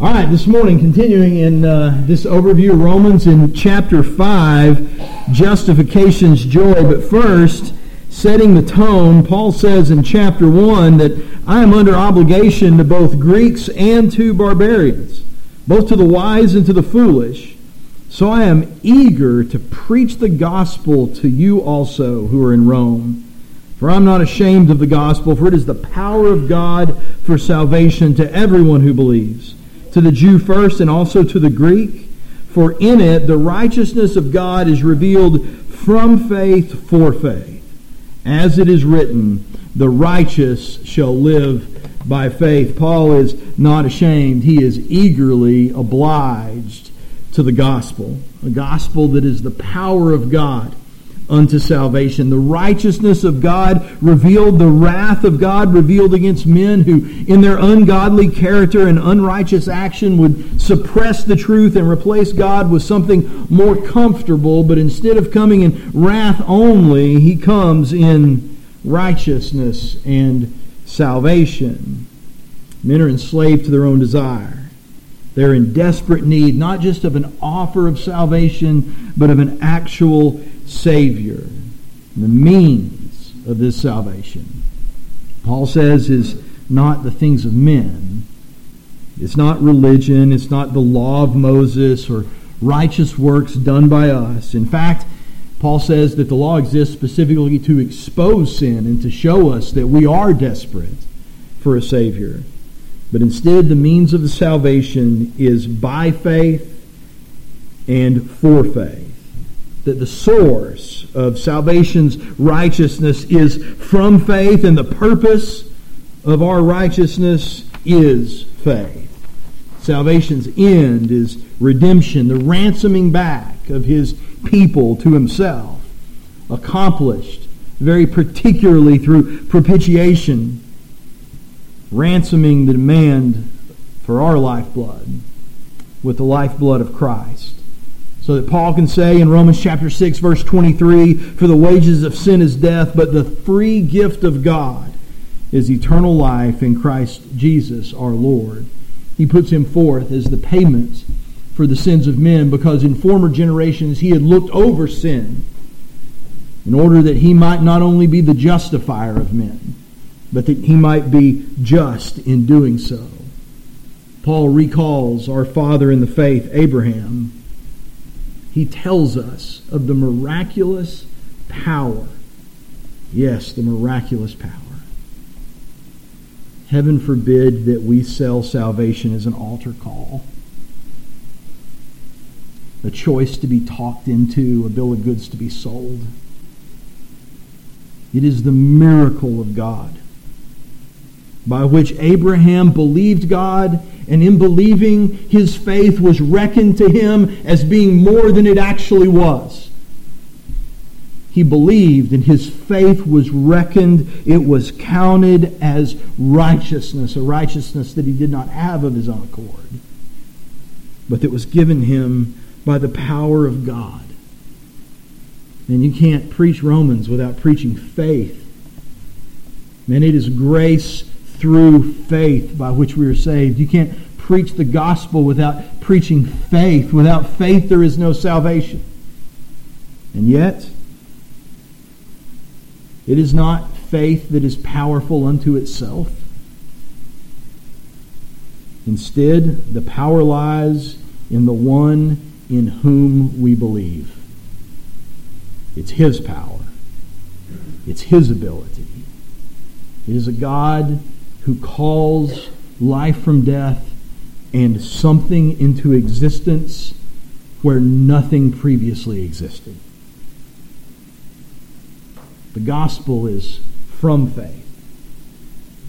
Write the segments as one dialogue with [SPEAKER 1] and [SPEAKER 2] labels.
[SPEAKER 1] All right, this morning, continuing in uh, this overview of Romans in chapter 5, justification's joy. But first, setting the tone, Paul says in chapter 1 that I am under obligation to both Greeks and to barbarians, both to the wise and to the foolish. So I am eager to preach the gospel to you also who are in Rome. For I'm not ashamed of the gospel, for it is the power of God for salvation to everyone who believes to the Jew first and also to the Greek. For in it the righteousness of God is revealed from faith for faith. As it is written, the righteous shall live by faith. Paul is not ashamed. He is eagerly obliged to the gospel, a gospel that is the power of God unto salvation. The righteousness of God revealed, the wrath of God revealed against men who, in their ungodly character and unrighteous action, would suppress the truth and replace God with something more comfortable. But instead of coming in wrath only, he comes in righteousness and salvation. Men are enslaved to their own desire. They're in desperate need, not just of an offer of salvation, but of an actual Savior, the means of this salvation. Paul says is not the things of men. It's not religion. It's not the law of Moses or righteous works done by us. In fact, Paul says that the law exists specifically to expose sin and to show us that we are desperate for a Savior. But instead, the means of the salvation is by faith and for faith that the source of salvation's righteousness is from faith, and the purpose of our righteousness is faith. Salvation's end is redemption, the ransoming back of his people to himself, accomplished very particularly through propitiation, ransoming the demand for our lifeblood with the lifeblood of Christ. So that Paul can say in Romans chapter 6 verse 23, for the wages of sin is death, but the free gift of God is eternal life in Christ Jesus our Lord. He puts him forth as the payment for the sins of men because in former generations he had looked over sin in order that he might not only be the justifier of men, but that he might be just in doing so. Paul recalls our father in the faith, Abraham, he tells us of the miraculous power. Yes, the miraculous power. Heaven forbid that we sell salvation as an altar call. A choice to be talked into, a bill of goods to be sold. It is the miracle of God by which Abraham believed God and in believing, his faith was reckoned to him as being more than it actually was. He believed, and his faith was reckoned, it was counted as righteousness, a righteousness that he did not have of his own accord, but that was given him by the power of God. And you can't preach Romans without preaching faith. Man, it is grace through faith by which we are saved. You can't preach the gospel without preaching faith. Without faith, there is no salvation. And yet, it is not faith that is powerful unto itself. Instead, the power lies in the one in whom we believe. It's His power, it's His ability. It is a God who calls life from death and something into existence where nothing previously existed. The gospel is from faith,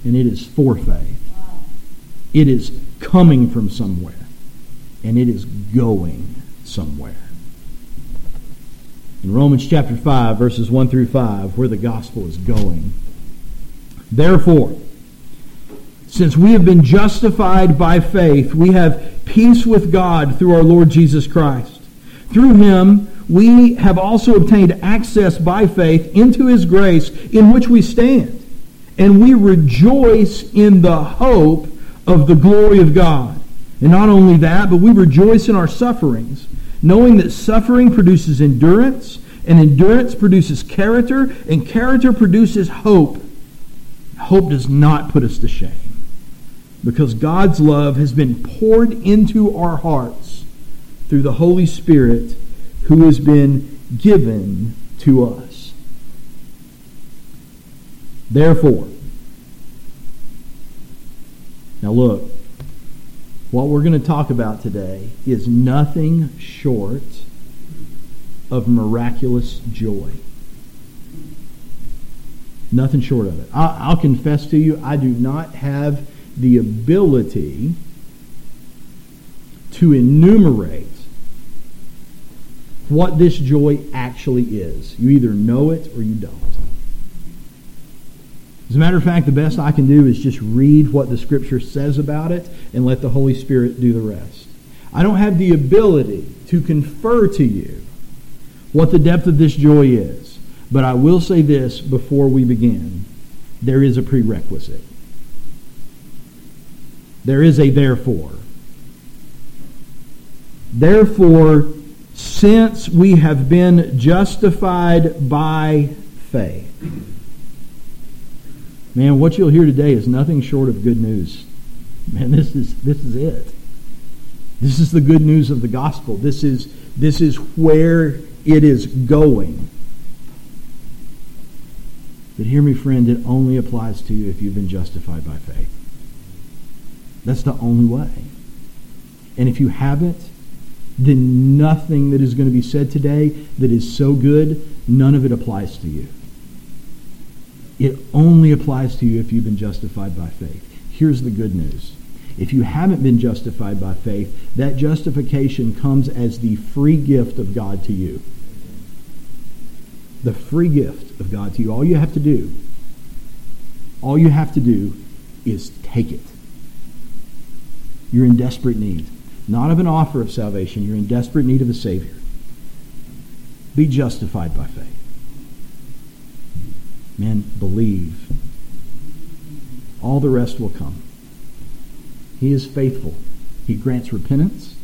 [SPEAKER 1] and it is for faith. It is coming from somewhere, and it is going somewhere. In Romans chapter 5, verses 1 through 5, where the gospel is going. Therefore, since we have been justified by faith, we have peace with God through our Lord Jesus Christ. Through him, we have also obtained access by faith into his grace in which we stand. And we rejoice in the hope of the glory of God. And not only that, but we rejoice in our sufferings, knowing that suffering produces endurance, and endurance produces character, and character produces hope. Hope does not put us to shame because God's love has been poured into our hearts through the Holy Spirit who has been given to us. Therefore, now look, what we're going to talk about today is nothing short of miraculous joy. Nothing short of it. I'll confess to you, I do not have the ability to enumerate what this joy actually is. You either know it or you don't. As a matter of fact, the best I can do is just read what the Scripture says about it and let the Holy Spirit do the rest. I don't have the ability to confer to you what the depth of this joy is, but I will say this before we begin. There is a prerequisite. There is a therefore. Therefore, since we have been justified by faith. Man, what you'll hear today is nothing short of good news. Man, this is this is it. This is the good news of the gospel. This is this is where it is going. But hear me, friend, it only applies to you if you've been justified by faith. That's the only way. And if you haven't, then nothing that is going to be said today that is so good, none of it applies to you. It only applies to you if you've been justified by faith. Here's the good news. If you haven't been justified by faith, that justification comes as the free gift of God to you. The free gift of God to you. All you have to do, all you have to do is take it. You're in desperate need. Not of an offer of salvation. You're in desperate need of a Savior. Be justified by faith. Men, believe. All the rest will come. He is faithful. He grants repentance.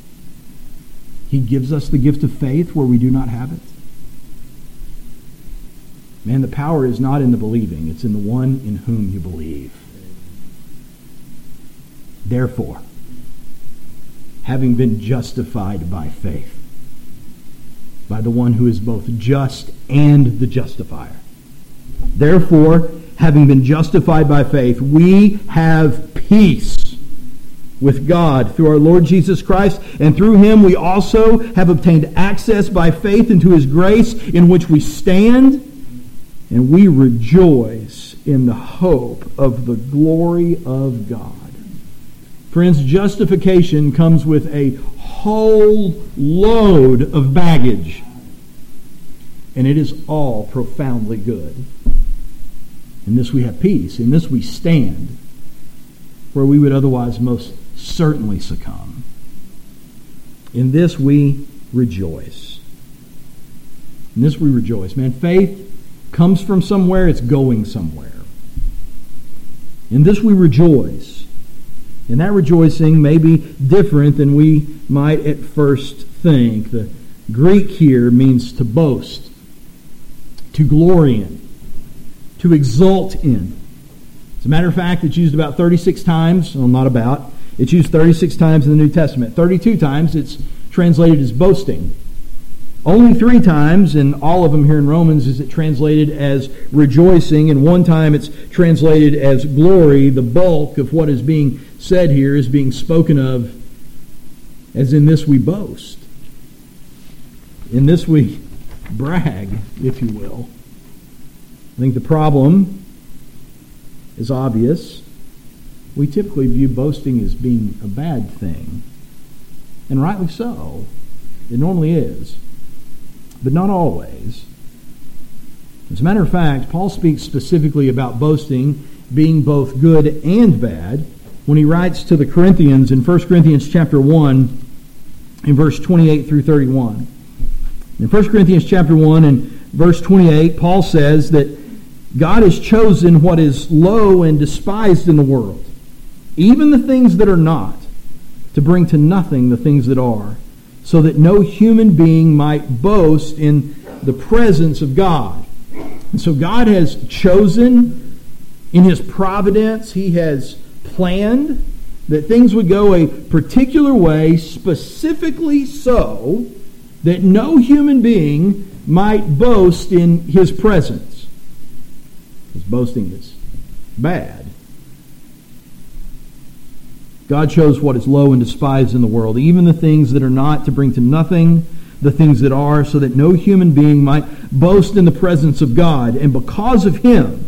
[SPEAKER 1] He gives us the gift of faith where we do not have it. Man, the power is not in the believing, it's in the one in whom you believe. Therefore, having been justified by faith, by the one who is both just and the justifier. Therefore, having been justified by faith, we have peace with God through our Lord Jesus Christ, and through him we also have obtained access by faith into his grace in which we stand, and we rejoice in the hope of the glory of God. Friends, justification comes with a whole load of baggage. And it is all profoundly good. In this we have peace. In this we stand where we would otherwise most certainly succumb. In this we rejoice. In this we rejoice. Man, faith comes from somewhere, it's going somewhere. In this we rejoice. And that rejoicing may be different than we might at first think. The Greek here means to boast, to glory in, to exult in. As a matter of fact, it's used about 36 times. Well, not about. It's used 36 times in the New Testament. 32 times it's translated as boasting. Only three times, in all of them here in Romans, is it translated as rejoicing, and one time it's translated as glory. The bulk of what is being said here is being spoken of as in this we boast. In this we brag, if you will. I think the problem is obvious. We typically view boasting as being a bad thing. And rightly so. It normally is but not always. As a matter of fact, Paul speaks specifically about boasting being both good and bad when he writes to the Corinthians in 1 Corinthians chapter 1 in verse 28 through 31. In 1 Corinthians chapter 1 and verse 28, Paul says that God has chosen what is low and despised in the world, even the things that are not, to bring to nothing the things that are, so that no human being might boast in the presence of God. And so God has chosen in his providence, he has planned that things would go a particular way, specifically so that no human being might boast in his presence. Because boasting is bad. God chose what is low and despised in the world, even the things that are not, to bring to nothing the things that are, so that no human being might boast in the presence of God. And because of him,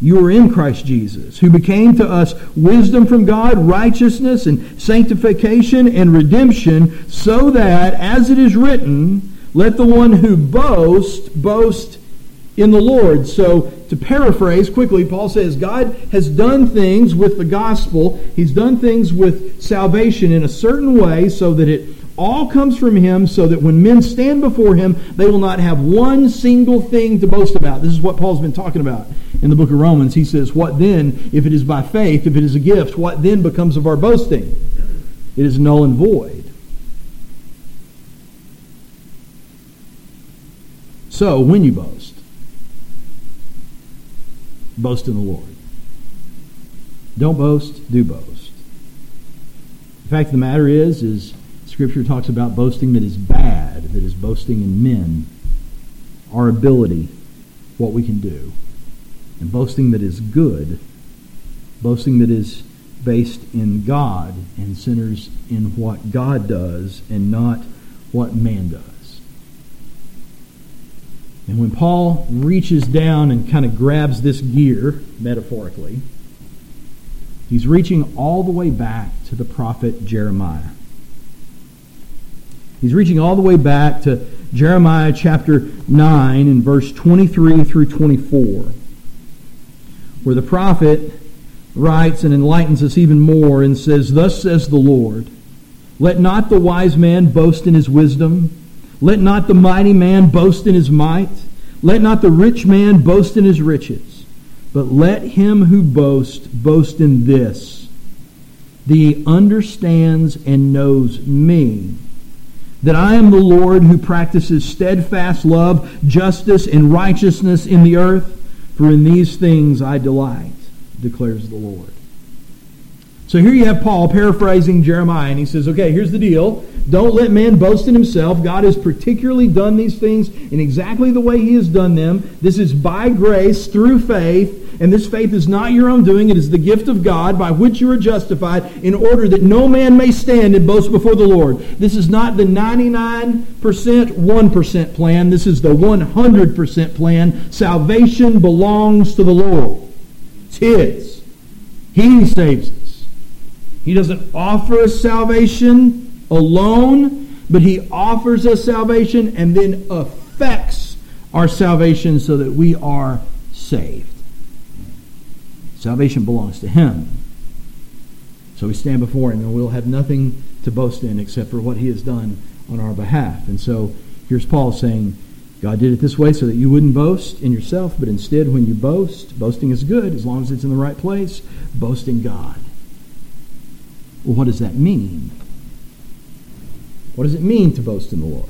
[SPEAKER 1] you are in Christ Jesus, who became to us wisdom from God, righteousness and sanctification and redemption, so that, as it is written, let the one who boasts boast in the Lord. So, to paraphrase quickly, Paul says God has done things with the gospel. He's done things with salvation in a certain way so that it all comes from him so that when men stand before him, they will not have one single thing to boast about. This is what Paul's been talking about in the book of Romans. He says, What then, if it is by faith, if it is a gift, what then becomes of our boasting? It is null and void. So, when you boast, boast in the Lord. Don't boast, do boast. The fact of the matter is, is Scripture talks about boasting that is bad, that is boasting in men, our ability, what we can do. And boasting that is good, boasting that is based in God and centers in what God does and not what man does. And when Paul reaches down and kind of grabs this gear, metaphorically, he's reaching all the way back to the prophet Jeremiah. He's reaching all the way back to Jeremiah chapter 9 and verse 23 through 24, where the prophet writes and enlightens us even more and says, Thus says the Lord, Let not the wise man boast in his wisdom, let not the mighty man boast in his might, let not the rich man boast in his riches, but let him who boasts boast in this, that he understands and knows me that I am the Lord who practices steadfast love, justice, and righteousness in the earth, for in these things I delight, declares the Lord. So here you have Paul paraphrasing Jeremiah, and he says, okay, here's the deal. Don't let man boast in himself. God has particularly done these things in exactly the way he has done them. This is by grace through faith and this faith is not your own doing, it is the gift of God by which you are justified, in order that no man may stand and boast before the Lord. This is not the 99%, 1% plan. This is the 100% plan. Salvation belongs to the Lord. It's His. He saves us. He doesn't offer us salvation alone, but He offers us salvation and then affects our salvation so that we are saved. Salvation belongs to Him. So we stand before Him and we'll have nothing to boast in except for what He has done on our behalf. And so here's Paul saying, God did it this way so that you wouldn't boast in yourself, but instead, when you boast, boasting is good as long as it's in the right place. Boast in God. Well, what does that mean? What does it mean to boast in the Lord?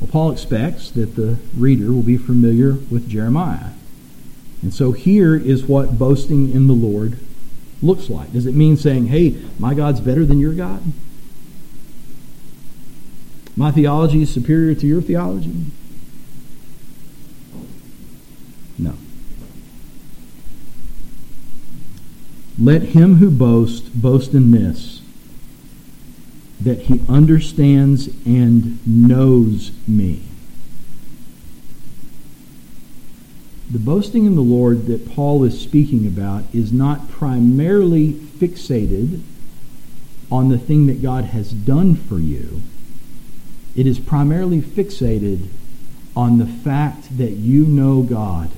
[SPEAKER 1] Well, Paul expects that the reader will be familiar with Jeremiah. And so here is what boasting in the Lord looks like. Does it mean saying, hey, my God's better than your God? My theology is superior to your theology? No. Let him who boasts boast in this, that he understands and knows me. The boasting in the Lord that Paul is speaking about is not primarily fixated on the thing that God has done for you. It is primarily fixated on the fact that you know God,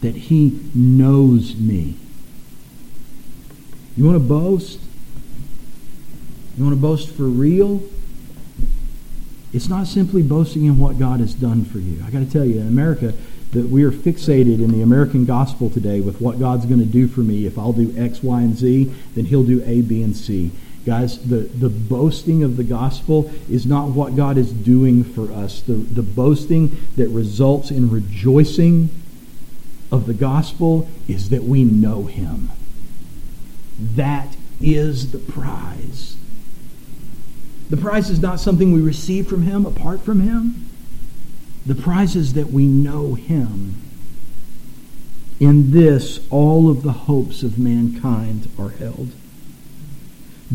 [SPEAKER 1] that He knows me. You want to boast? You want to boast for real? It's not simply boasting in what God has done for you. I got to tell you, in America, that we are fixated in the American gospel today with what God's going to do for me. If I'll do X, Y, and Z, then He'll do A, B, and C. Guys, the, the boasting of the gospel is not what God is doing for us. The, the boasting that results in rejoicing of the gospel is that we know Him. That is the prize. The prize is not something we receive from Him apart from Him. The prize is that we know Him. In this, all of the hopes of mankind are held.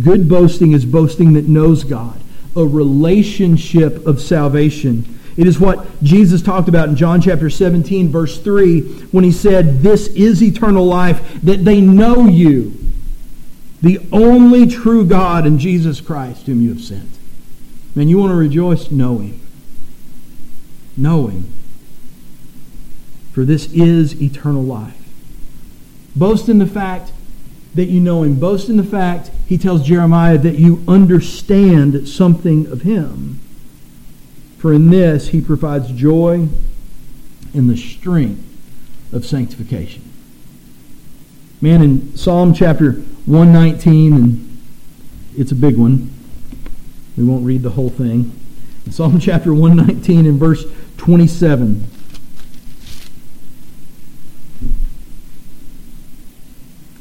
[SPEAKER 1] Good boasting is boasting that knows God, a relationship of salvation. It is what Jesus talked about in John chapter 17, verse 3, when he said, This is eternal life, that they know you, the only true God and Jesus Christ whom you have sent. Man, you want to rejoice? Know him. Know him. For this is eternal life. Boast in the fact that you know him. Boast in the fact, he tells Jeremiah, that you understand something of him. For in this he provides joy in the strength of sanctification. Man, in Psalm chapter 119, and it's a big one. We won't read the whole thing. Psalm chapter 119 and verse 27.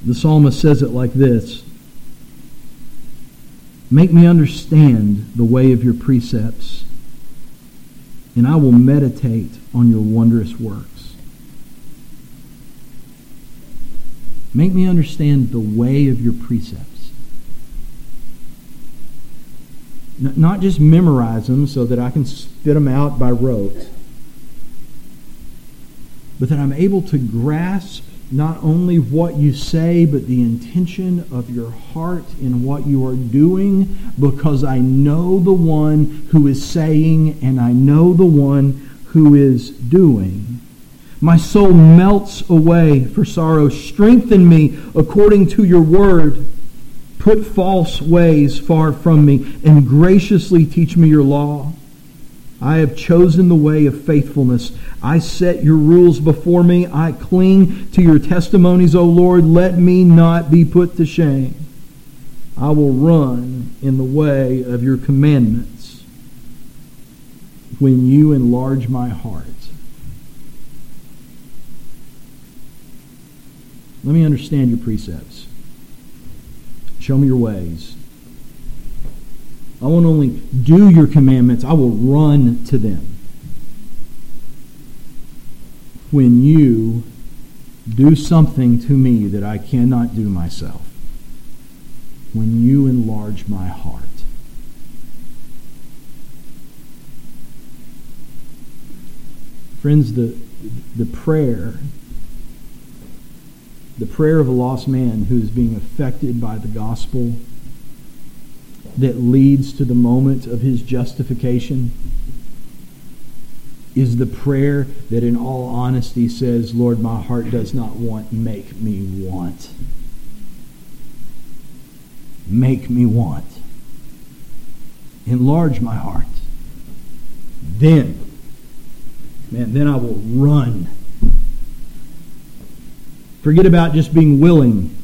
[SPEAKER 1] The psalmist says it like this Make me understand the way of your precepts, and I will meditate on your wondrous works. Make me understand the way of your precepts. Not just memorize them so that I can spit them out by rote, but that I'm able to grasp not only what you say, but the intention of your heart in what you are doing, because I know the one who is saying and I know the one who is doing. My soul melts away for sorrow. Strengthen me according to your word. Put false ways far from me and graciously teach me your law. I have chosen the way of faithfulness. I set your rules before me. I cling to your testimonies, O Lord. Let me not be put to shame. I will run in the way of your commandments when you enlarge my heart. Let me understand your precepts. Show me your ways. I won't only do your commandments, I will run to them. When you do something to me that I cannot do myself, when you enlarge my heart. Friends, the, the prayer, the prayer of a lost man who is being affected by the gospel that leads to the moment of his justification is the prayer that in all honesty says, Lord, my heart does not want, make me want. Make me want. Enlarge my heart. Then, man, then I will run. Forget about just being willing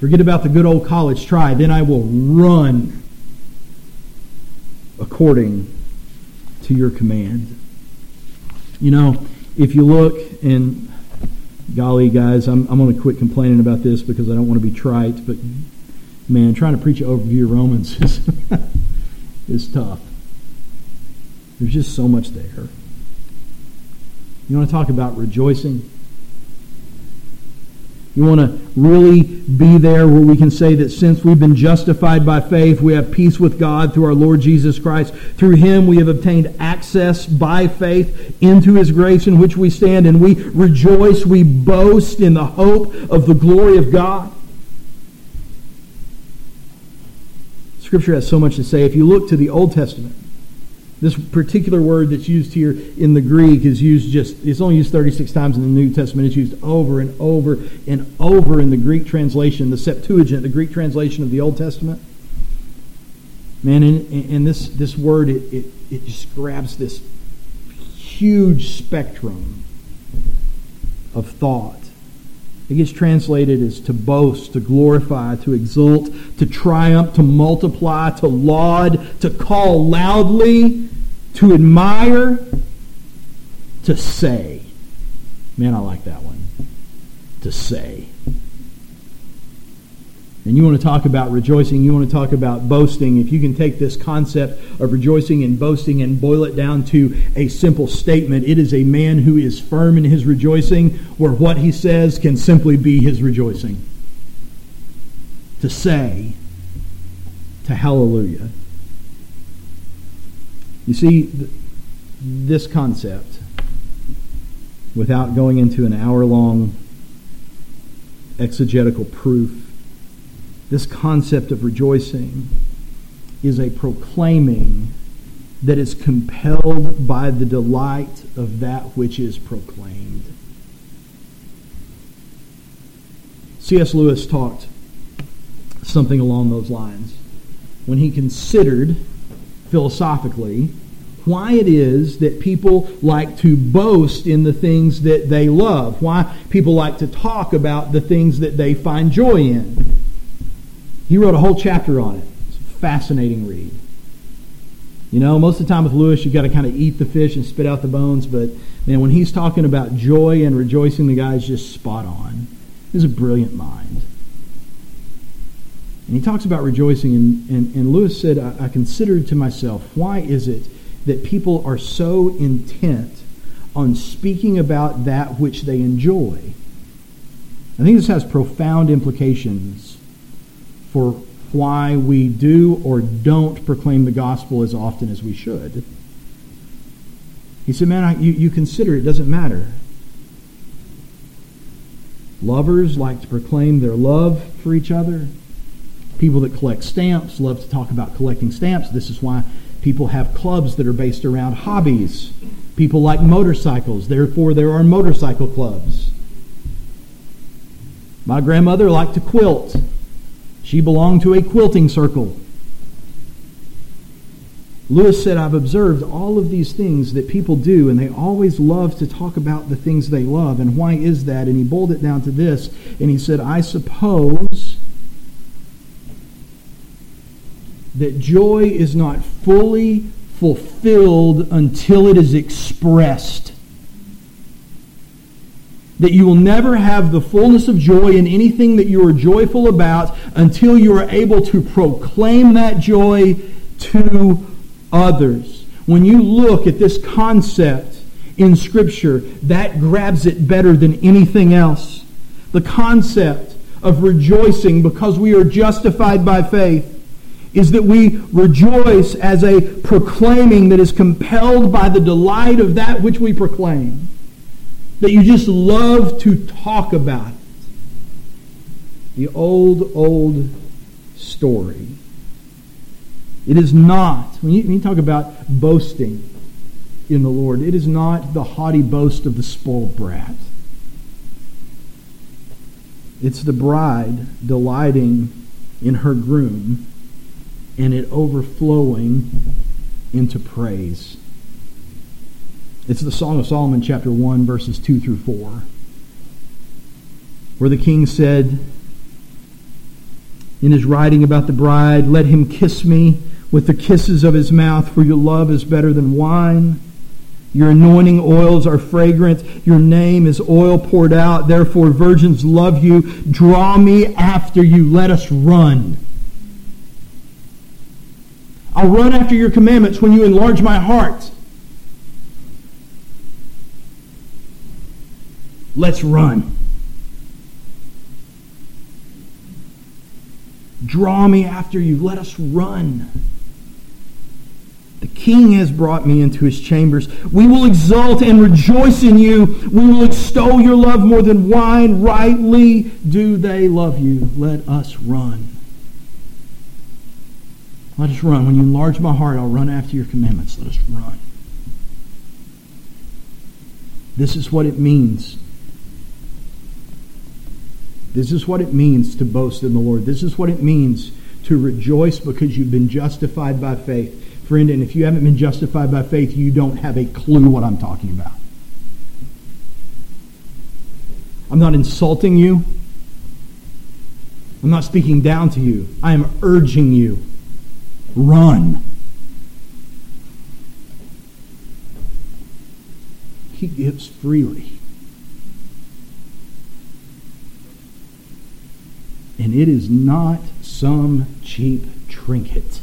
[SPEAKER 1] Forget about the good old college try. Then I will run according to your command. You know, if you look, and golly, guys, I'm, I'm going to quit complaining about this because I don't want to be trite, but man, trying to preach an overview of Romans is, is tough. There's just so much there. You want to talk about rejoicing? You want to really be there where we can say that since we've been justified by faith, we have peace with God through our Lord Jesus Christ. Through him we have obtained access by faith into his grace in which we stand, and we rejoice, we boast in the hope of the glory of God. Scripture has so much to say. If you look to the Old Testament, this particular word that's used here in the Greek is used just, it's only used 36 times in the New Testament. It's used over and over and over in the Greek translation, the Septuagint, the Greek translation of the Old Testament. Man, and, and this, this word, it, it, it just grabs this huge spectrum of thought. It gets translated as to boast, to glorify, to exult, to triumph, to multiply, to laud, to call loudly, to admire, to say. Man, I like that one. To say. And you want to talk about rejoicing, you want to talk about boasting. If you can take this concept of rejoicing and boasting and boil it down to a simple statement, it is a man who is firm in his rejoicing, where what he says can simply be his rejoicing. To say, to hallelujah. You see, this concept, without going into an hour long exegetical proof, this concept of rejoicing is a proclaiming that is compelled by the delight of that which is proclaimed. C.S. Lewis talked something along those lines when he considered philosophically why it is that people like to boast in the things that they love, why people like to talk about the things that they find joy in. He wrote a whole chapter on it. It's a fascinating read. You know, most of the time with Lewis, you've got to kind of eat the fish and spit out the bones. But, man, when he's talking about joy and rejoicing, the guy's just spot on. He's a brilliant mind. And he talks about rejoicing, and, and, and Lewis said, I, I considered to myself, why is it that people are so intent on speaking about that which they enjoy? I think this has profound implications for why we do or don't proclaim the gospel as often as we should. He said, Man, I, you, you consider it doesn't matter. Lovers like to proclaim their love for each other. People that collect stamps love to talk about collecting stamps. This is why people have clubs that are based around hobbies. People like motorcycles, therefore, there are motorcycle clubs. My grandmother liked to quilt. She belonged to a quilting circle. Lewis said, I've observed all of these things that people do, and they always love to talk about the things they love. And why is that? And he boiled it down to this, and he said, I suppose that joy is not fully fulfilled until it is expressed that you will never have the fullness of joy in anything that you are joyful about until you are able to proclaim that joy to others. When you look at this concept in Scripture, that grabs it better than anything else. The concept of rejoicing because we are justified by faith is that we rejoice as a proclaiming that is compelled by the delight of that which we proclaim that you just love to talk about. The old, old story. It is not, when you, when you talk about boasting in the Lord, it is not the haughty boast of the spoiled brat. It's the bride delighting in her groom and it overflowing into praise. It's the Song of Solomon, chapter 1, verses 2 through 4, where the king said in his writing about the bride, Let him kiss me with the kisses of his mouth, for your love is better than wine. Your anointing oils are fragrant. Your name is oil poured out. Therefore, virgins love you. Draw me after you. Let us run. I'll run after your commandments when you enlarge my heart. Let's run. Draw me after you. Let us run. The king has brought me into his chambers. We will exult and rejoice in you. We will extol your love more than wine. Rightly do they love you. Let us run. Let us run. When you enlarge my heart, I'll run after your commandments. Let us run. This is what it means this is what it means to boast in the Lord. This is what it means to rejoice because you've been justified by faith. Friend, and if you haven't been justified by faith, you don't have a clue what I'm talking about. I'm not insulting you. I'm not speaking down to you. I am urging you. Run. He gives freely. And it is not some cheap trinket.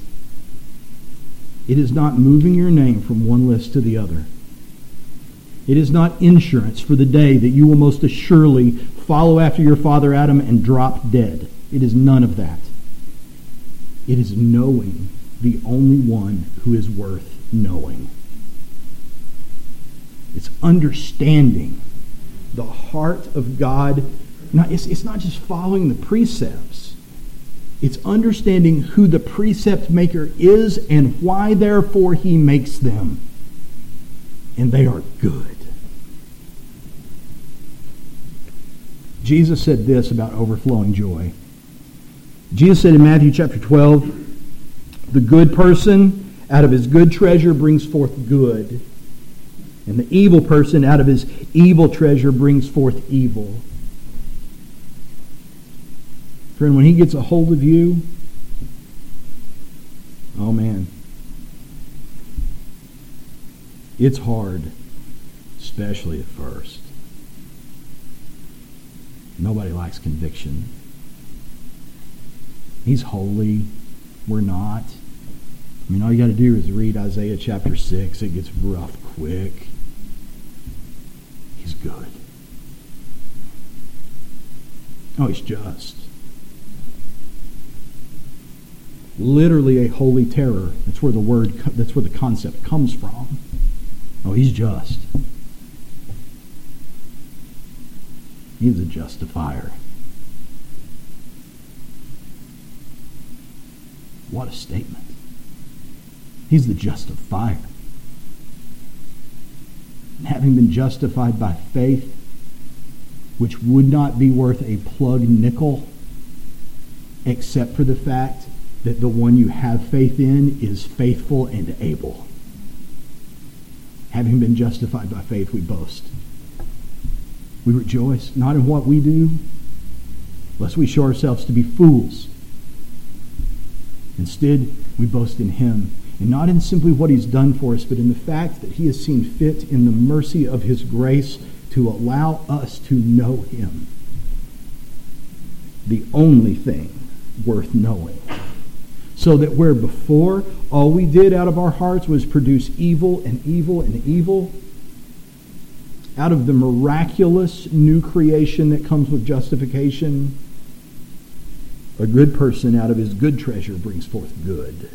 [SPEAKER 1] It is not moving your name from one list to the other. It is not insurance for the day that you will most assuredly follow after your father Adam and drop dead. It is none of that. It is knowing the only one who is worth knowing. It's understanding the heart of God. Not, it's, it's not just following the precepts. It's understanding who the precept maker is and why, therefore, he makes them. And they are good. Jesus said this about overflowing joy. Jesus said in Matthew chapter 12, the good person out of his good treasure brings forth good, and the evil person out of his evil treasure brings forth evil. Friend, when he gets a hold of you, oh man, it's hard, especially at first. Nobody likes conviction. He's holy. We're not. I mean, all you got to do is read Isaiah chapter 6. It gets rough quick. He's good. Oh, he's just. Literally a holy terror. That's where the word, that's where the concept comes from. Oh, he's just. He's a justifier. What a statement. He's the justifier. And having been justified by faith, which would not be worth a plug nickel, except for the fact that the one you have faith in is faithful and able. Having been justified by faith, we boast. We rejoice not in what we do, lest we show ourselves to be fools. Instead, we boast in Him, and not in simply what He's done for us, but in the fact that He has seen fit in the mercy of His grace to allow us to know Him. The only thing worth knowing. So that where before all we did out of our hearts was produce evil and evil and evil, out of the miraculous new creation that comes with justification, a good person out of his good treasure brings forth good.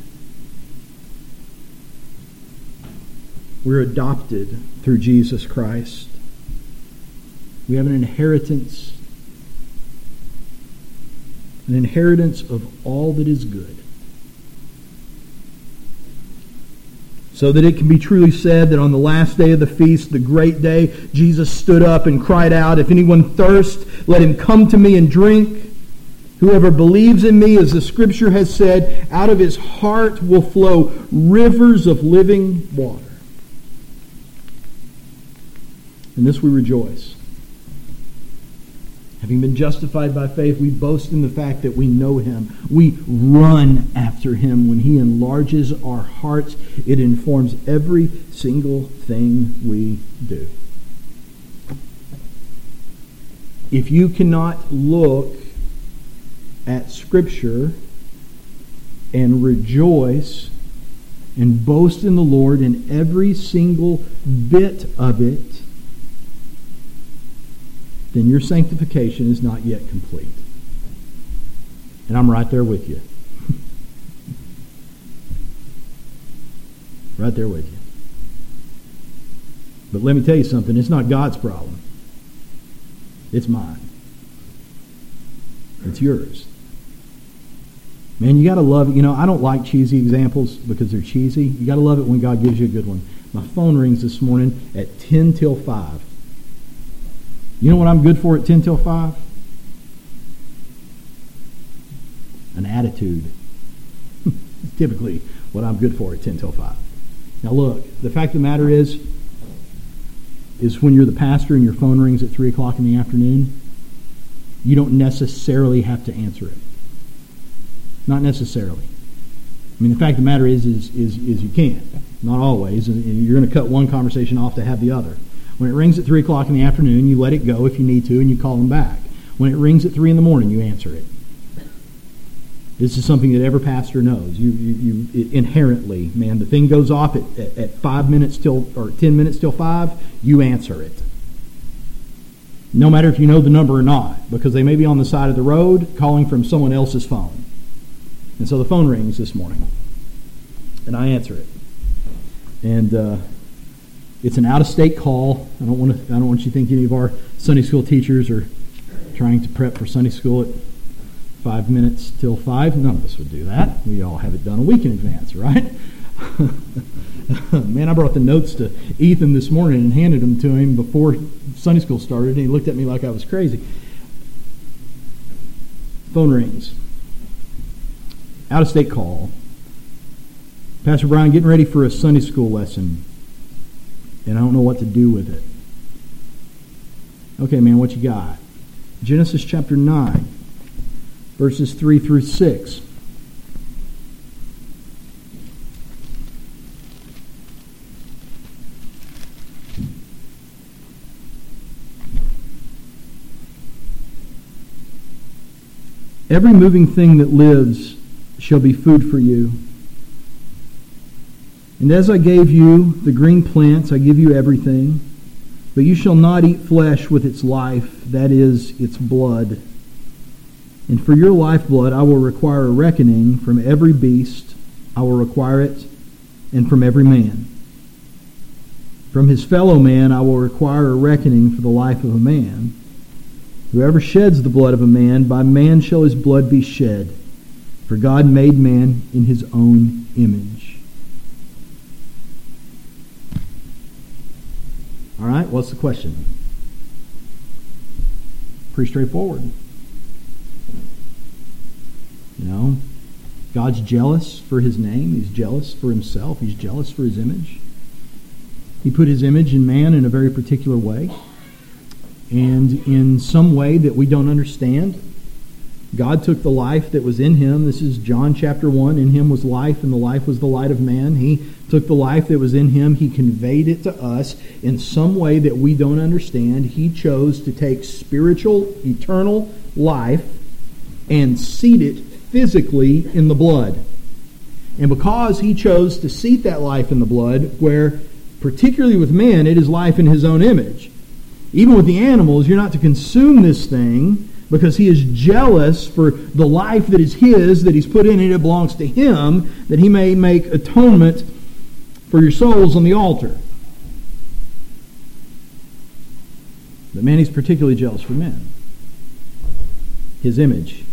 [SPEAKER 1] We're adopted through Jesus Christ. We have an inheritance, an inheritance of all that is good. so that it can be truly said that on the last day of the feast, the great day, Jesus stood up and cried out, If anyone thirst, let him come to me and drink. Whoever believes in me, as the scripture has said, out of his heart will flow rivers of living water. In this we rejoice. Having been justified by faith, we boast in the fact that we know him. We run after him. When he enlarges our hearts, it informs every single thing we do. If you cannot look at Scripture and rejoice and boast in the Lord in every single bit of it, then your sanctification is not yet complete. And I'm right there with you. right there with you. But let me tell you something it's not God's problem, it's mine. It's yours. Man, you got to love it. You know, I don't like cheesy examples because they're cheesy. You got to love it when God gives you a good one. My phone rings this morning at 10 till 5. You know what I'm good for at 10 till 5? An attitude. Typically what I'm good for at 10 till 5. Now look, the fact of the matter is, is when you're the pastor and your phone rings at 3 o'clock in the afternoon, you don't necessarily have to answer it. Not necessarily. I mean, the fact of the matter is, is, is, is you can't. Not always. You're going to cut one conversation off to have the other. When it rings at 3 o'clock in the afternoon, you let it go if you need to, and you call them back. When it rings at 3 in the morning, you answer it. This is something that every pastor knows. You, you, you inherently, man, the thing goes off at, at, at, five minutes till, or 10 minutes till five, you answer it. No matter if you know the number or not, because they may be on the side of the road calling from someone else's phone. And so the phone rings this morning, and I answer it. And uh, it's an out-of-state call. I don't want to. I don't want you to think any of our Sunday school teachers are trying to prep for Sunday school at five minutes till five. None of us would do that. We all have it done a week in advance, right? Man, I brought the notes to Ethan this morning and handed them to him before Sunday school started, and he looked at me like I was crazy. Phone rings. Out of state call. Pastor Brian, getting ready for a Sunday school lesson, and I don't know what to do with it. Okay, man, what you got? Genesis chapter 9 verses 3 through 6. Every moving thing that lives shall be food for you. And as I gave you the green plants, I give you everything. But you shall not eat flesh with its life, that is, its blood. And for your lifeblood I will require a reckoning from every beast, I will require it, and from every man. From his fellow man I will require a reckoning for the life of a man. Whoever sheds the blood of a man, by man shall his blood be shed. For God made man in his own image. All right, what's the question? Pretty straightforward. You know, God's jealous for his name. He's jealous for himself. He's jealous for his image. He put his image in man in a very particular way. And in some way that we don't understand, God took the life that was in him. This is John chapter 1. In him was life, and the life was the light of man. He took the life that was in him. He conveyed it to us in some way that we don't understand. He chose to take spiritual, eternal life and seat it physically in the blood. And because he chose to seat that life in the blood, where particularly with man, it is life in his own image. Even with the animals, you're not to consume this thing because he is jealous for the life that is his, that he's put in it, it belongs to him, that he may make atonement for your souls on the altar. But man, he's particularly jealous for men. His image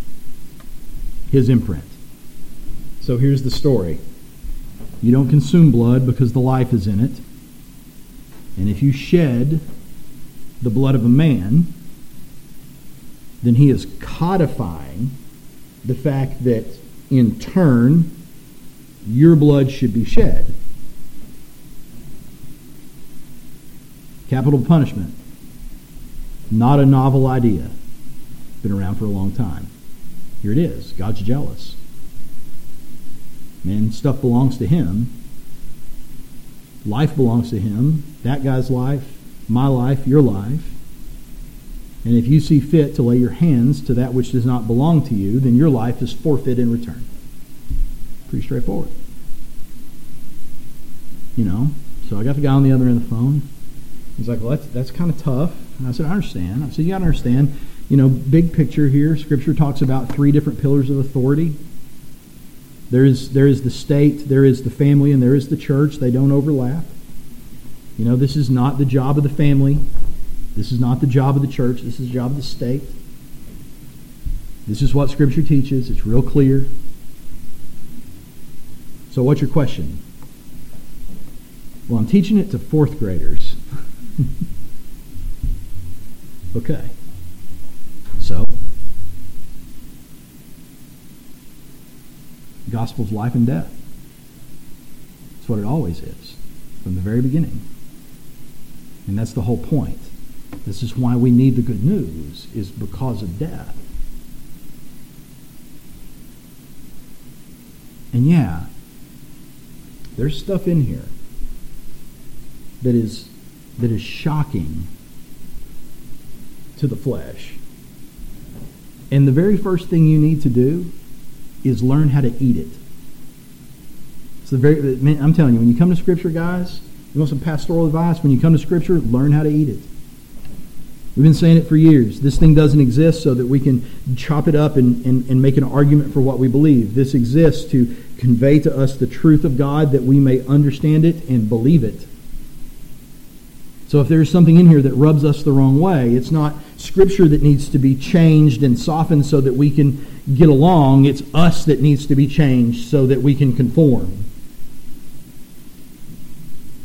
[SPEAKER 1] his imprint. So here's the story. You don't consume blood because the life is in it. And if you shed the blood of a man, then he is codifying the fact that in turn your blood should be shed. Capital punishment. Not a novel idea. Been around for a long time. Here it is. God's jealous. Man, stuff belongs to him. Life belongs to him. That guy's life, my life, your life. And if you see fit to lay your hands to that which does not belong to you, then your life is forfeit in return. Pretty straightforward. You know? So I got the guy on the other end of the phone. He's like, well, that's, that's kind of tough. And I said, I understand. I said, you got to understand you know, big picture here, Scripture talks about three different pillars of authority. There is, there is the state, there is the family, and there is the church. They don't overlap. You know, this is not the job of the family. This is not the job of the church. This is the job of the state. This is what Scripture teaches. It's real clear. So, what's your question? Well, I'm teaching it to fourth graders. okay. So, gospel's life and death. It's what it always is from the very beginning. And that's the whole point. This is why we need the good news, is because of death. And yeah, there's stuff in here that is that is shocking to the flesh. And the very first thing you need to do is learn how to eat it. So the very, I'm telling you, when you come to Scripture, guys, you want some pastoral advice? When you come to Scripture, learn how to eat it. We've been saying it for years. This thing doesn't exist so that we can chop it up and, and, and make an argument for what we believe. This exists to convey to us the truth of God that we may understand it and believe it. So if there's something in here that rubs us the wrong way, it's not Scripture that needs to be changed and softened so that we can get along. It's us that needs to be changed so that we can conform.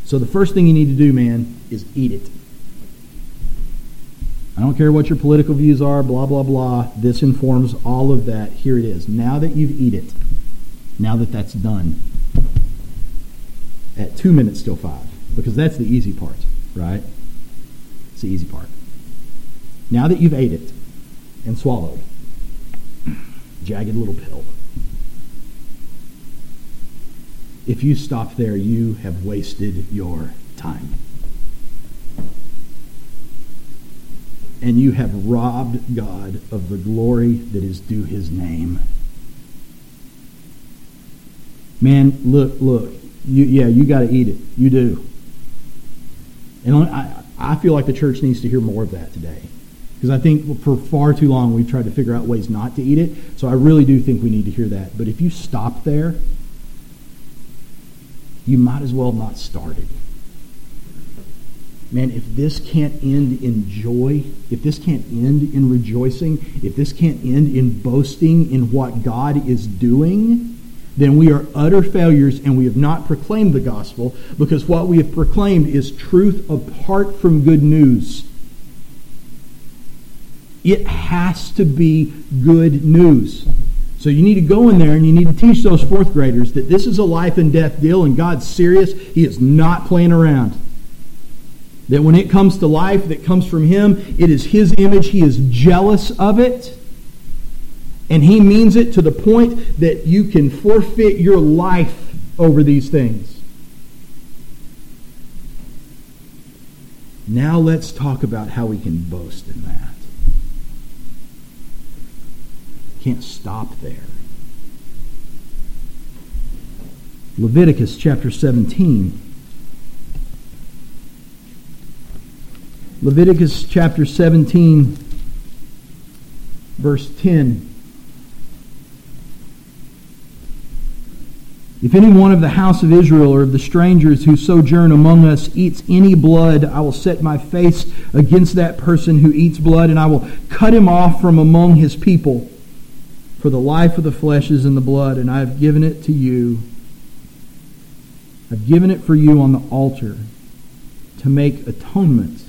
[SPEAKER 1] So the first thing you need to do, man, is eat it. I don't care what your political views are, blah, blah, blah. This informs all of that. Here it is. Now that you've eat it, now that that's done, at 2 minutes till 5, because that's the easy part, right? It's the easy part. Now that you've ate it and swallowed, jagged little pill. If you stop there, you have wasted your time. And you have robbed God of the glory that is due his name. Man, look, look. You, yeah, you got to eat it. You do. And I, I feel like the church needs to hear more of that today. Because I think for far too long we've tried to figure out ways not to eat it. So I really do think we need to hear that. But if you stop there, you might as well not start it. Man, if this can't end in joy, if this can't end in rejoicing, if this can't end in boasting in what God is doing, then we are utter failures and we have not proclaimed the gospel because what we have proclaimed is truth apart from good news. It has to be good news. So you need to go in there and you need to teach those fourth graders that this is a life and death deal and God's serious. He is not playing around. That when it comes to life that comes from Him, it is His image. He is jealous of it. And He means it to the point that you can forfeit your life over these things. Now let's talk about how we can boast in that. Can't stop there. Leviticus chapter 17. Leviticus chapter 17, verse 10. If any one of the house of Israel or of the strangers who sojourn among us eats any blood, I will set my face against that person who eats blood, and I will cut him off from among his people. For the life of the flesh is in the blood, and I have given it to you. I've given it for you on the altar to make atonement,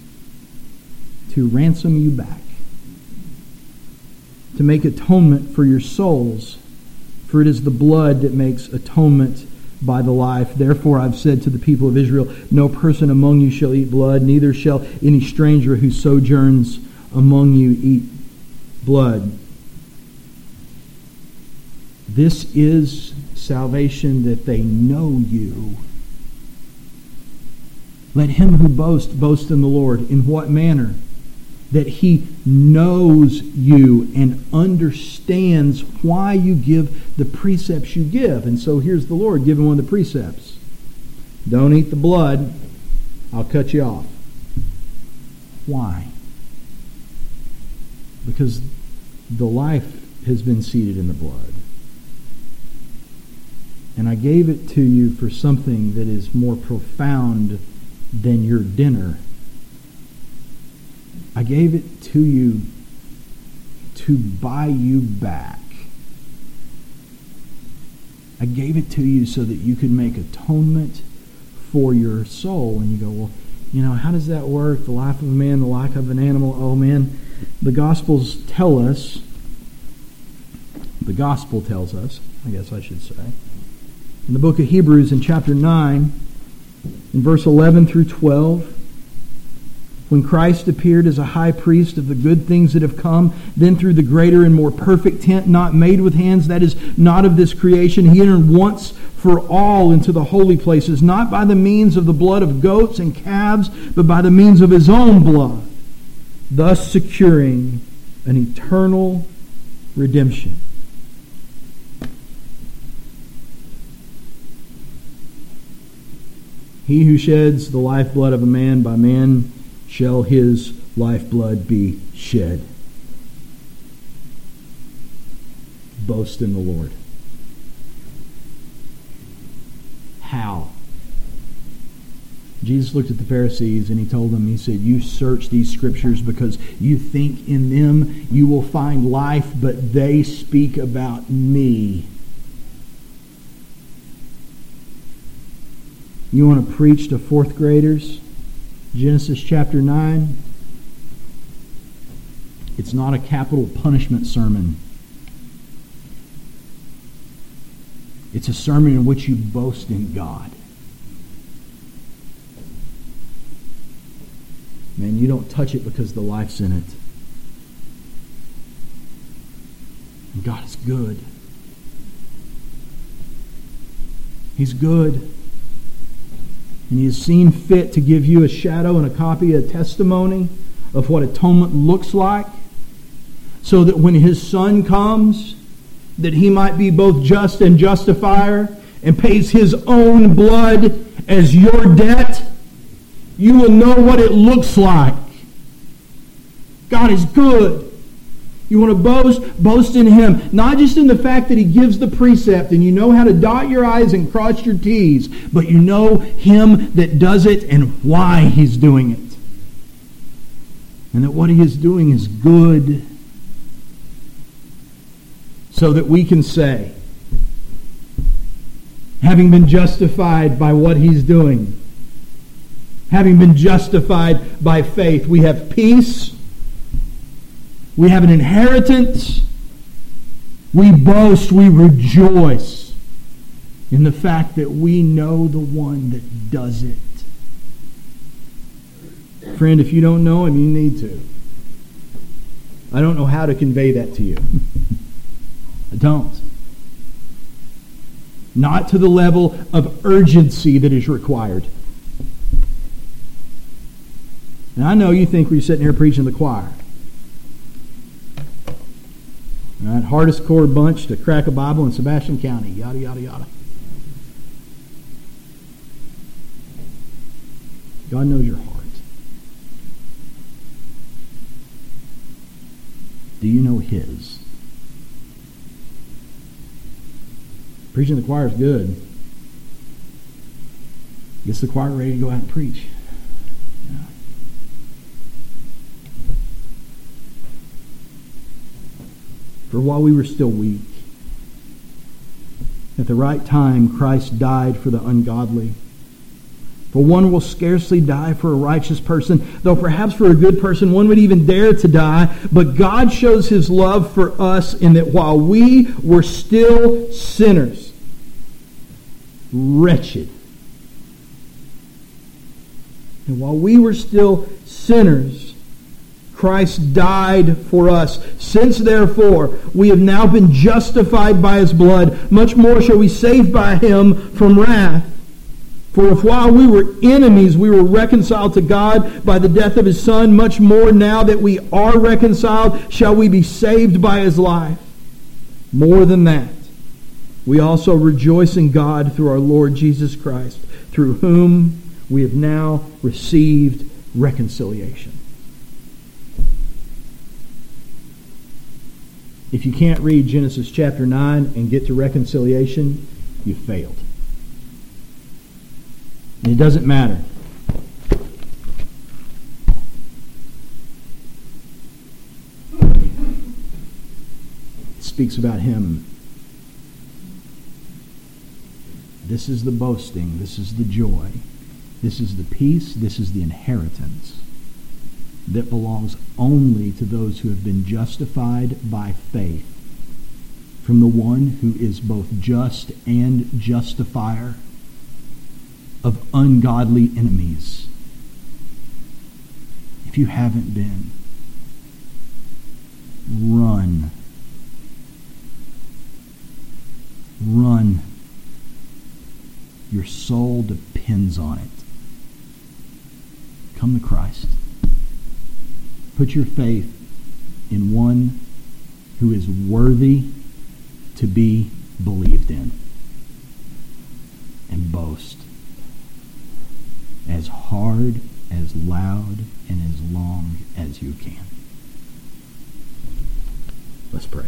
[SPEAKER 1] to ransom you back, to make atonement for your souls. For it is the blood that makes atonement by the life. Therefore I've said to the people of Israel, No person among you shall eat blood, neither shall any stranger who sojourns among you eat blood. This is salvation that they know you. Let him who boasts boast in the Lord. In what manner? That he knows you and understands why you give the precepts you give. And so here's the Lord giving one of the precepts Don't eat the blood, I'll cut you off. Why? Because the life has been seated in the blood. And I gave it to you for something that is more profound than your dinner. I gave it to you to buy you back. I gave it to you so that you could make atonement for your soul. And you go, well, you know, how does that work? The life of a man, the life of an animal. Oh, man. The Gospels tell us, the Gospel tells us, I guess I should say, in the book of Hebrews in chapter 9, in verse 11 through 12. When Christ appeared as a high priest of the good things that have come, then through the greater and more perfect tent not made with hands, that is, not of this creation, he entered once for all into the holy places, not by the means of the blood of goats and calves, but by the means of his own blood, thus securing an eternal redemption. He who sheds the lifeblood of a man by man shall his lifeblood be shed. Boast in the Lord. How? Jesus looked at the Pharisees and he told them, He said, You search these scriptures because you think in them you will find life, but they speak about me. You want to preach to fourth graders? Genesis chapter 9. It's not a capital punishment sermon. It's a sermon in which you boast in God. Man, you don't touch it because the life's in it. And God is good. He's good. And he has seen fit to give you a shadow and a copy, of a testimony of what atonement looks like, so that when his son comes, that he might be both just and justifier and pays his own blood as your debt, you will know what it looks like. God is good. You want to boast? Boast in Him. Not just in the fact that He gives the precept and you know how to dot your I's and cross your T's, but you know Him that does it and why He's doing it. And that what He is doing is good. So that we can say, having been justified by what He's doing, having been justified by faith, we have peace we have an inheritance. We boast, we rejoice in the fact that we know the one that does it. Friend, if you don't know him, you need to. I don't know how to convey that to you. I don't. Not to the level of urgency that is required. And I know you think we're sitting here preaching the choir. Right? Hardest core bunch to crack a Bible in Sebastian County. Yada, yada, yada. God knows your heart. Do you know His? Preaching the choir is good. Gets the choir ready to go out and preach. For while we were still weak, at the right time, Christ died for the ungodly. For one will scarcely die for a righteous person, though perhaps for a good person one would even dare to die. But God shows his love for us in that while we were still sinners, wretched, and while we were still sinners, Christ died for us. Since therefore we have now been justified by his blood, much more shall we save by him from wrath. For if while we were enemies we were reconciled to God by the death of his Son, much more now that we are reconciled shall we be saved by his life. More than that, we also rejoice in God through our Lord Jesus Christ, through whom we have now received reconciliation. If you can't read Genesis chapter 9 and get to reconciliation, you failed. And it doesn't matter. It speaks about him. This is the boasting. This is the joy. This is the peace. This is the inheritance that belongs only to those who have been justified by faith from the one who is both just and justifier of ungodly enemies. If you haven't been, run. Run. Your soul depends on it. Come to Christ. Put your faith in one who is worthy to be believed in and boast as hard, as loud, and as long as you can. Let's pray.